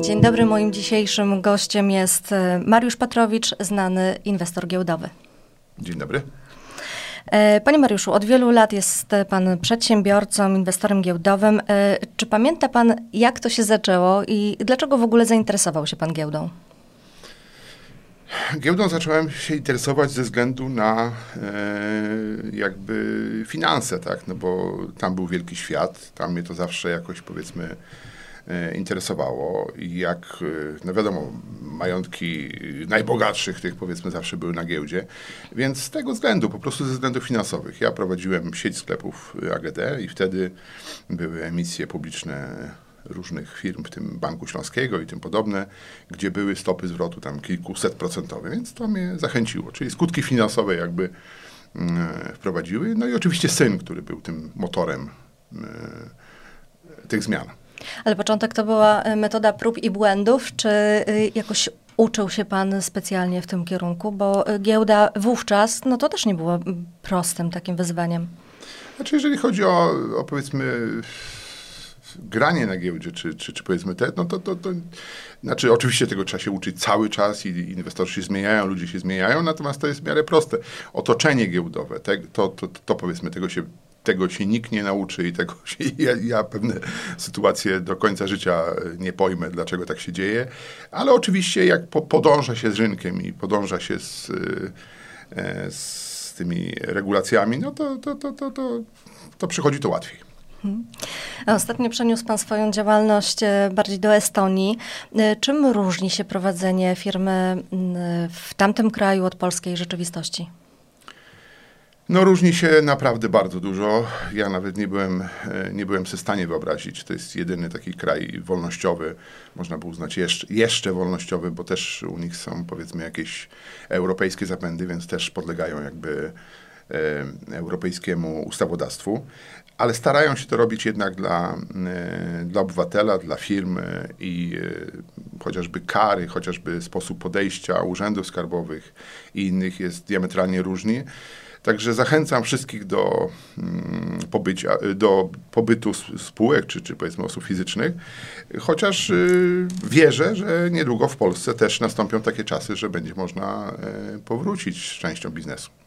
Dzień dobry, moim dzisiejszym gościem jest e, Mariusz Patrowicz, znany inwestor giełdowy. Dzień dobry. E, panie Mariuszu, od wielu lat jest Pan przedsiębiorcą, inwestorem giełdowym. E, czy pamięta Pan, jak to się zaczęło i dlaczego w ogóle zainteresował się Pan giełdą? Giełdą zacząłem się interesować ze względu na e, jakby finanse, tak, no bo tam był wielki świat, tam mnie to zawsze jakoś powiedzmy interesowało i jak, e, no wiadomo, majątki najbogatszych tych powiedzmy zawsze były na giełdzie, więc z tego względu, po prostu ze względów finansowych. Ja prowadziłem sieć sklepów AGD i wtedy były emisje publiczne różnych firm, w tym Banku Śląskiego i tym podobne, gdzie były stopy zwrotu tam kilkuset procentowe, więc to mnie zachęciło. Czyli skutki finansowe jakby mm, wprowadziły. No i oczywiście syn, który był tym motorem tych zmian. Ale początek to była e, metoda prób i błędów, czy y, jakoś uczył się pan specjalnie w tym kierunku? Bo y, giełda wówczas, no to też nie było prostym takim wyzwaniem. Znaczy, jeżeli chodzi o, o powiedzmy granie na giełdzie, czy, czy, czy powiedzmy te, no to, to, to, znaczy oczywiście tego trzeba się uczyć cały czas i inwestorzy się zmieniają, ludzie się zmieniają, natomiast to jest w miarę proste. Otoczenie giełdowe, te, to, to, to powiedzmy tego się tego się nikt nie nauczy i tego się, ja, ja, pewne sytuacje do końca życia nie pojmę, dlaczego tak się dzieje, ale oczywiście jak po, podąża się z rynkiem i podąża się z, e, z tymi regulacjami, no to, to, to, to, to, to przychodzi to łatwiej. Mhm. Ostatnio przeniósł Pan swoją działalność e, bardziej do Estonii. E, czym różni się prowadzenie firmy w tamtym kraju od polskiej rzeczywistości? No różni się naprawdę bardzo dużo. Ja nawet nie byłem, e, nie byłem w stanie wyobrazić. To jest jedyny taki kraj wolnościowy, można by uznać jeszcze, jeszcze wolnościowy, bo też u nich są powiedzmy jakieś europejskie zapędy, więc też podlegają jakby europejskiemu ustawodawstwu ale starają się to robić jednak dla, e, dla obywatela, dla firmy i e, chociażby kary, chociażby sposób podejścia urzędów skarbowych i innych jest diametralnie różny. Także zachęcam wszystkich do, mm, pobycia, do pobytu spółek czy, czy powiedzmy osób fizycznych, chociaż y, wierzę, że niedługo w Polsce też nastąpią takie czasy, że będzie można e, powrócić z częścią biznesu.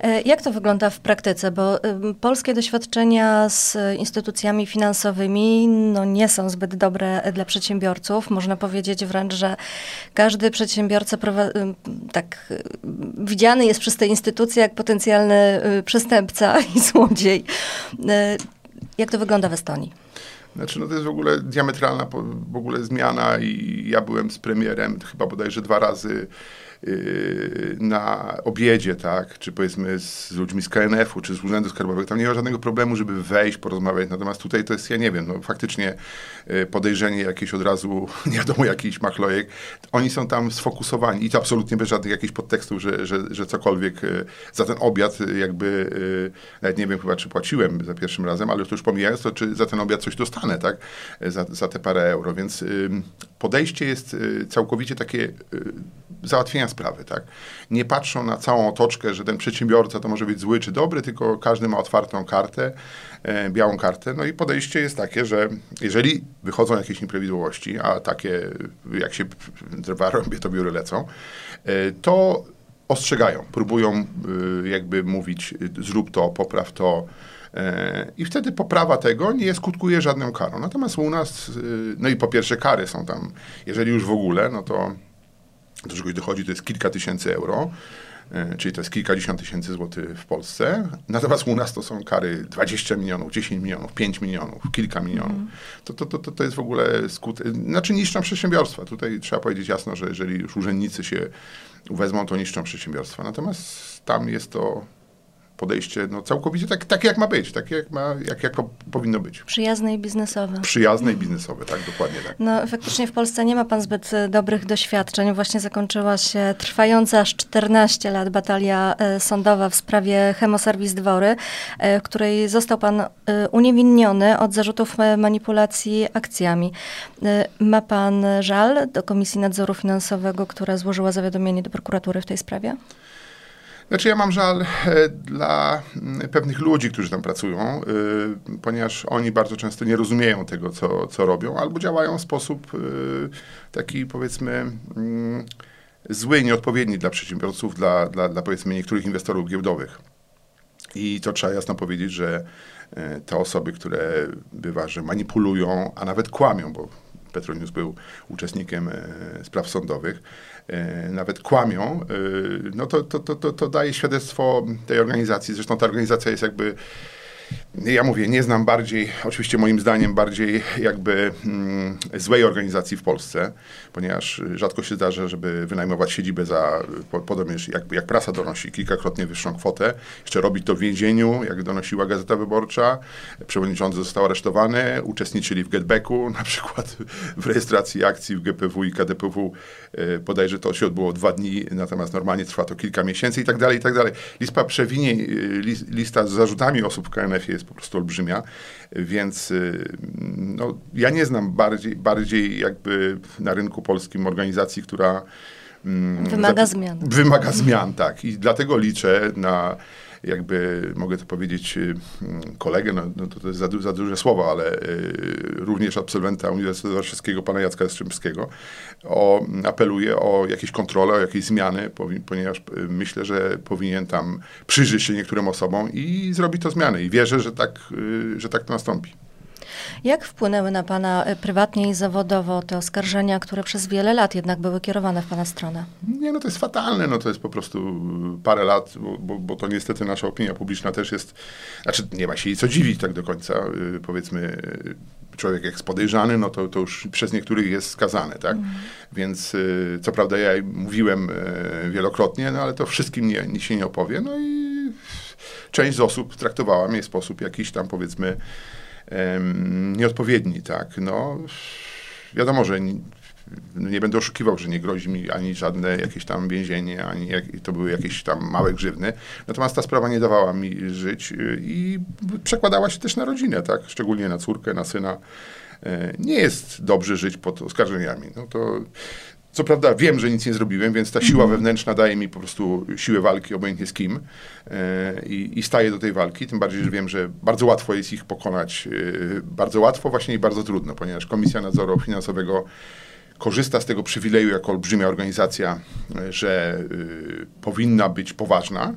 E, jak to wygląda w praktyce? Bo polskie doświadczenia z instytucjami finansowymi no, nie są zbyt dobre dla przedsiębiorców. Można powiedzieć wręcz, że każdy przedsiębiorca tak widziany jest przez te instytucje jak potencjalny y, przestępca i złodziej. E, jak to wygląda w Estonii? Znaczy, no to jest w ogóle diametralna w ogóle zmiana i ja byłem z premierem chyba bodajże dwa razy na obiedzie, tak, czy powiedzmy z ludźmi z KNF-u, czy z Urzędu Skarbowego, tam nie ma żadnego problemu, żeby wejść, porozmawiać, natomiast tutaj to jest, ja nie wiem, no faktycznie y, podejrzenie jakieś od razu, nie wiadomo, jakiś machlojek, oni są tam sfokusowani i to absolutnie bez żadnych jakichś podtekstów, że, że, że cokolwiek y, za ten obiad jakby, nawet nie wiem chyba, czy płaciłem za pierwszym razem, ale to już pomijając to, czy za ten obiad coś dostanę, tak, za, za te parę euro, więc podejście jest całkowicie takie załatwienia sprawy, tak? Nie patrzą na całą otoczkę, że ten przedsiębiorca to może być zły czy dobry, tylko każdy ma otwartą kartę, e, białą kartę. No i podejście jest takie, że jeżeli wychodzą jakieś nieprawidłowości, a takie jak się drwa robię, to biury lecą, e, to ostrzegają, próbują y, jakby mówić zrób to, popraw to, e, i wtedy poprawa tego nie skutkuje żadną karą. Natomiast u nas, y, no i po pierwsze kary są tam, jeżeli już w ogóle, no to do czegoś dochodzi, to jest kilka tysięcy euro, e, czyli to jest kilkadziesiąt tysięcy złotych w Polsce. Natomiast u nas to są kary 20 milionów, 10 milionów, 5 milionów, kilka milionów. Mm. To, to, to, to jest w ogóle skutek, znaczy niszczą przedsiębiorstwa. Tutaj trzeba powiedzieć jasno, że jeżeli już urzędnicy się wezmą, to niszczą przedsiębiorstwa. Natomiast tam jest to podejście no, całkowicie tak, tak jak ma być, tak jak, ma, jak, jak powinno być. Przyjazne i biznesowe. Przyjazne i biznesowe, tak, dokładnie tak. No faktycznie w Polsce nie ma pan zbyt e, dobrych doświadczeń. Właśnie zakończyła się trwająca aż 14 lat batalia e, sądowa w sprawie Hemoserwis Dwory, e, w której został pan uniewinniony od zarzutów manipulacji akcjami. Ma pan żal do Komisji Nadzoru Finansowego, która złożyła zawiadomienie do prokuratury w tej sprawie? Znaczy ja mam żal e, dla mm, pewnych ludzi, którzy tam pracują, y, ponieważ oni bardzo często nie rozumieją tego, co, co robią, albo działają w sposób y, taki powiedzmy mm, zły, nieodpowiedni dla przedsiębiorców, dla, dla, dla powiedzmy niektórych inwestorów giełdowych. I to trzeba jasno powiedzieć, że e, te osoby, które bywa, że manipulują, a nawet kłamią, bo Petronius był uczestnikiem e, spraw sądowych, e, nawet kłamią, no to, to, to, to daje świadectwo tej organizacji. Zresztą ta organizacja jest jakby ja mówię, nie znam bardziej, oczywiście moim zdaniem, bardziej jakby mm, złej organizacji w Polsce, ponieważ rzadko się zdarza, żeby wynajmować siedzibę za, podobnie jak, jak prasa donosi, kilkakrotnie wyższą kwotę. Jeszcze robić to w więzieniu, jak donosiła Gazeta Wyborcza. Przewodniczący został aresztowany, uczestniczyli w getbacku, na przykład w rejestracji akcji w GPW i KDPW. E, bodajże to się odbyło dwa dni, natomiast normalnie trwa to kilka miesięcy i tak dalej, i tak dalej. Lista przewinień, e, lista z zarzutami osób w KNF jest po prostu olbrzymia, więc y, no, ja nie znam bardziej, bardziej jakby na rynku polskim organizacji, która mm, wymaga zmian. Wymaga zmian, tak. I dlatego liczę na jakby, mogę to powiedzieć, y, kolegę, no, no to, to jest za, za duże słowo, ale y, również absolwenta Uniwersytetu Warszawskiego, pana Jacka Jastrzębskiego, o, apeluję o jakieś kontrole, o jakieś zmiany, ponieważ y, myślę, że powinien tam przyjrzeć się niektórym osobom i zrobić to zmiany. I wierzę, że tak, że tak to nastąpi. Jak wpłynęły na Pana e, prywatnie i zawodowo te oskarżenia, które przez wiele lat jednak były kierowane w Pana stronę? Nie, no to jest fatalne, no to jest po prostu parę lat, bo, bo, bo to niestety nasza opinia publiczna też jest, znaczy nie ma się jej co dziwić tak do końca, yy, powiedzmy człowiek jak jest podejrzany, no to, to już przez niektórych jest skazany, tak? Mm. Więc y, co prawda ja mówiłem y, wielokrotnie, no ale to wszystkim nie, nie się nie opowie, no i część z osób traktowała mnie w sposób jakiś tam powiedzmy nieodpowiedni, tak. No, wiadomo, że nie, będę oszukiwał, że nie grozi mi ani żadne jakieś tam więzienie, ani jak, to były jakieś tam małe grzywny. Natomiast ta sprawa nie dawała mi żyć y, i przekładała się też na rodzinę, tak, szczególnie na córkę, na syna. E, nie jest dobrze żyć pod oskarżeniami. No to co prawda wiem, że nic nie zrobiłem, więc ta siła mhm. wewnętrzna daje mi po prostu siłę walki, obojętnie z kim. E, I, I staję do tej walki, tym bardziej, że wiem, że bardzo łatwo jest ich pokonać. E, bardzo łatwo właśnie i bardzo trudno, ponieważ Komisja Nadzoru Finansowego korzysta z tego przywileju jako olbrzymia organizacja, e, że powinna być poważna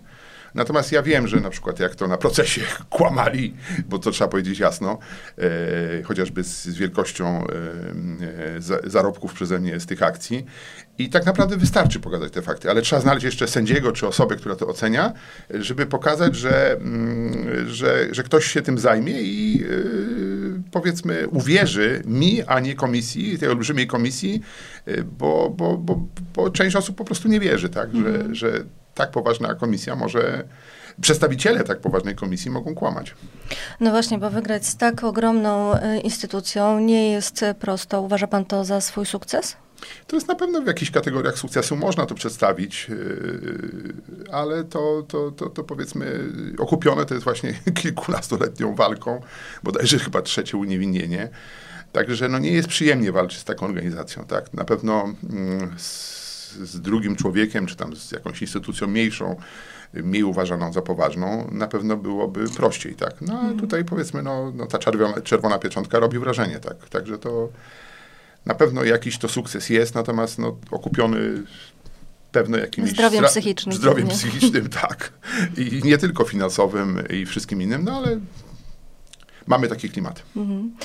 Natomiast ja wiem, że na przykład jak to na procesie kłamali, bo to trzeba powiedzieć jasno, e, chociażby z, z wielkością e, za, zarobków przeze mnie z tych akcji. I tak naprawdę wystarczy pokazać te fakty, ale trzeba znaleźć jeszcze sędziego czy osobę, która to ocenia, żeby pokazać, że, mm, że, że ktoś się tym zajmie i e, powiedzmy uwierzy mi, a nie komisji, tej olbrzymiej komisji, e, bo, bo, bo, bo część osób po prostu nie wierzy, tak, że, mhm. że tak poważna komisja może przedstawiciele tak poważnej komisji mogą kłamać. No właśnie, bo wygrać z tak ogromną e, instytucją nie jest prosto. Uważa pan to za swój sukces? To jest na pewno w jakichś kategoriach sukcesu można to przedstawić, e, ale to, to, to, to powiedzmy okupione to jest właśnie kilkunastoletnią walką, bodajże chyba trzecie uniewinnienie. Także no nie jest przyjemnie walczyć z taką organizacją. Tak? Na pewno mm, z, z drugim człowiekiem, czy tam z jakąś instytucją mniejszą, mniej uważaną za poważną, na pewno byłoby prościej, tak. No a mhm. tutaj powiedzmy, no, no ta czerwona, czerwona pieczątka robi wrażenie, tak. Także to na pewno jakiś to sukces jest, natomiast no, okupiony pewno jakimś... Zdrowiem psychicznym. Zdrowiem psychicznym, tak. I nie tylko finansowym i wszystkim innym, no ale mamy taki klimat. Mhm.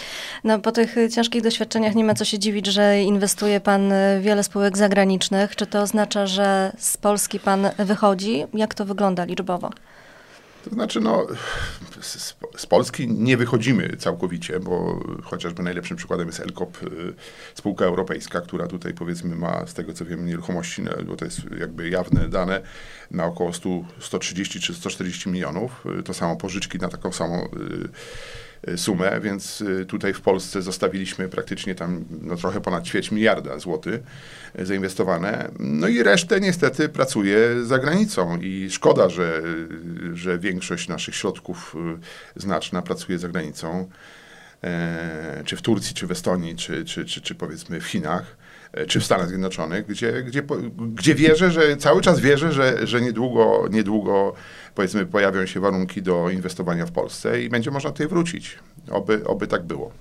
No, po tych ciężkich doświadczeniach nie ma co się dziwić, że inwestuje pan w wiele spółek zagranicznych. Czy to oznacza, że z Polski pan wychodzi? Jak to wygląda liczbowo? To znaczy, no, z, z, Polski nie wychodzimy całkowicie, bo chociażby najlepszym przykładem jest Elkop, y, spółka europejska, która tutaj powiedzmy ma, z tego co wiem, nieruchomości, bo to jest jakby jawne dane, na około 100, 130 czy 140 milionów. Y, to samo pożyczki na taką samą y, Y, sumę, więc y, tutaj w Polsce zostawiliśmy praktycznie tam no, trochę ponad ćwierć miliarda złotych y, zainwestowane. No i resztę niestety pracuje za granicą i szkoda, że, że większość naszych środków znaczna pracuje za granicą, e, czy w Turcji, czy w Estonii, czy, czy, czy, czy powiedzmy w Chinach. E, czy w Stanach Zjednoczonych, gdzie, gdzie, gdzie wierzę, że cały czas wierzę, że, że niedługo, niedługo powiedzmy pojawią się warunki do inwestowania w Polsce i będzie można tutaj wrócić. Oby, oby tak było.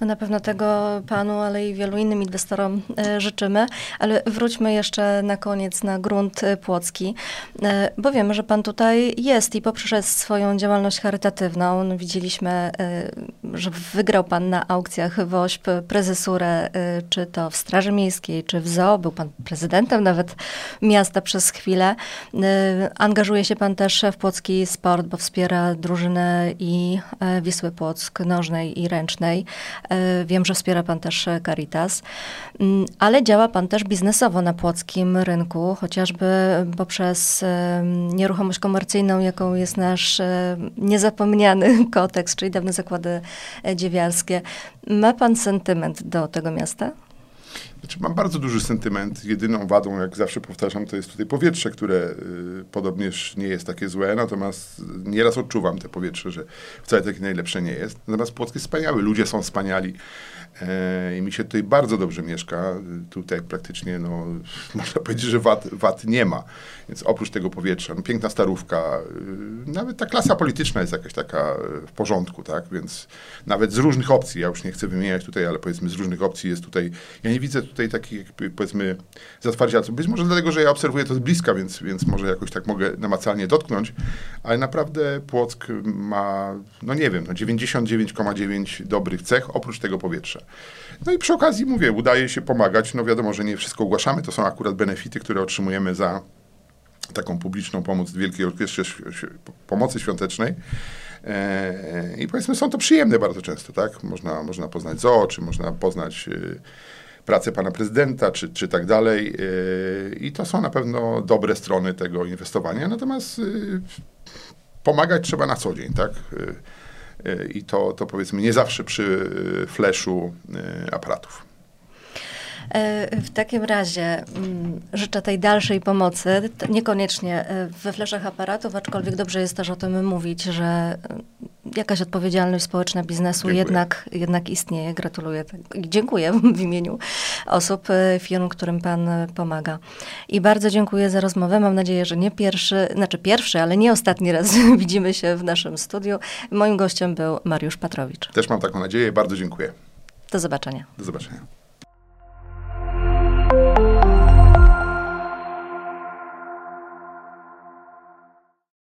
No na pewno tego panu, ale i wielu innym inwestorom e, życzymy. Ale wróćmy jeszcze na koniec na grunt e, płocki, e, bo wiemy, że pan tutaj jest i poprzez swoją działalność charytatywną no, widzieliśmy, że wygrał pan na aukcjach WOŚP prezesurę, czy to w Straży Miejskiej, czy w ZOO. Był pan prezydentem nawet miasta przez chwilę. Angażuje się pan też w płocki sport, bo wspiera drużynę i Wisły Płock nożnej i ręcznej. E, wiem, że wspiera Pan też e, Caritas, mm, ale działa Pan też biznesowo na płockim rynku, chociażby poprzez e, nieruchomość komercyjną, jaką jest nasz niezapomniany koteks, czyli dawne zakłady dziewiarskie. Ma Pan sentyment do tego miasta? Znaczy, mam bardzo duży sentyment. Jedyną wadą, jak zawsze powtarzam, to jest tutaj powietrze, które y, podobnież nie jest takie złe, natomiast nieraz odczuwam te powietrze, że wcale takie najlepsze nie jest. Natomiast Płock jest wspaniały, ludzie są wspaniali. E, I mi się tutaj bardzo dobrze mieszka. Tutaj praktycznie, no, można powiedzieć, że wad, wad nie ma. Więc oprócz tego powietrza, no, piękna starówka, y, nawet ta klasa polityczna jest jakaś taka w porządku, tak? Więc nawet z różnych opcji, ja już nie chcę wymieniać tutaj, ale powiedzmy z różnych opcji jest tutaj, ja nie widzę tutaj takich, powiedzmy, zatwarcia. Być może dlatego, że ja obserwuję to z bliska, więc, więc może jakoś tak mogę namacalnie dotknąć, ale naprawdę Płock ma, no nie wiem, no 99,9 dobrych cech, oprócz tego powietrza. No i przy okazji mówię, udaje się pomagać. No wiadomo, że nie wszystko ogłaszamy. To są akurat benefity, które otrzymujemy za taką publiczną pomoc w Wielkiej Orkiestrze Pomocy Świątecznej. E, I powiedzmy, są to przyjemne bardzo często, tak? Można, można poznać zoo, czy można poznać y, pracę pana prezydenta, czy, czy tak dalej. Y, I to są na pewno dobre strony tego inwestowania. Natomiast y, pomagać trzeba na co dzień, tak? I to, to powiedzmy nie zawsze przy e, fleszu e, aparatów. E, w takim razie mm, życzę tej dalszej pomocy, niekoniecznie we fleszach aparatów, aczkolwiek dobrze jest też o tym mówić, że jakaś odpowiedzialność społeczna biznesu jednak, jednak istnieje. Gratuluję i dziękuję w imieniu osób, e, firm, którym Pan e, pomaga. I bardzo dziękuję za rozmowę. Mam nadzieję, że nie pierwszy, znaczy pierwszy, ale nie ostatni raz widzimy się w naszym studiu. Moim gościem był Mariusz Patrowicz. Też mam taką nadzieję. Bardzo dziękuję. Do zobaczenia. Do zobaczenia.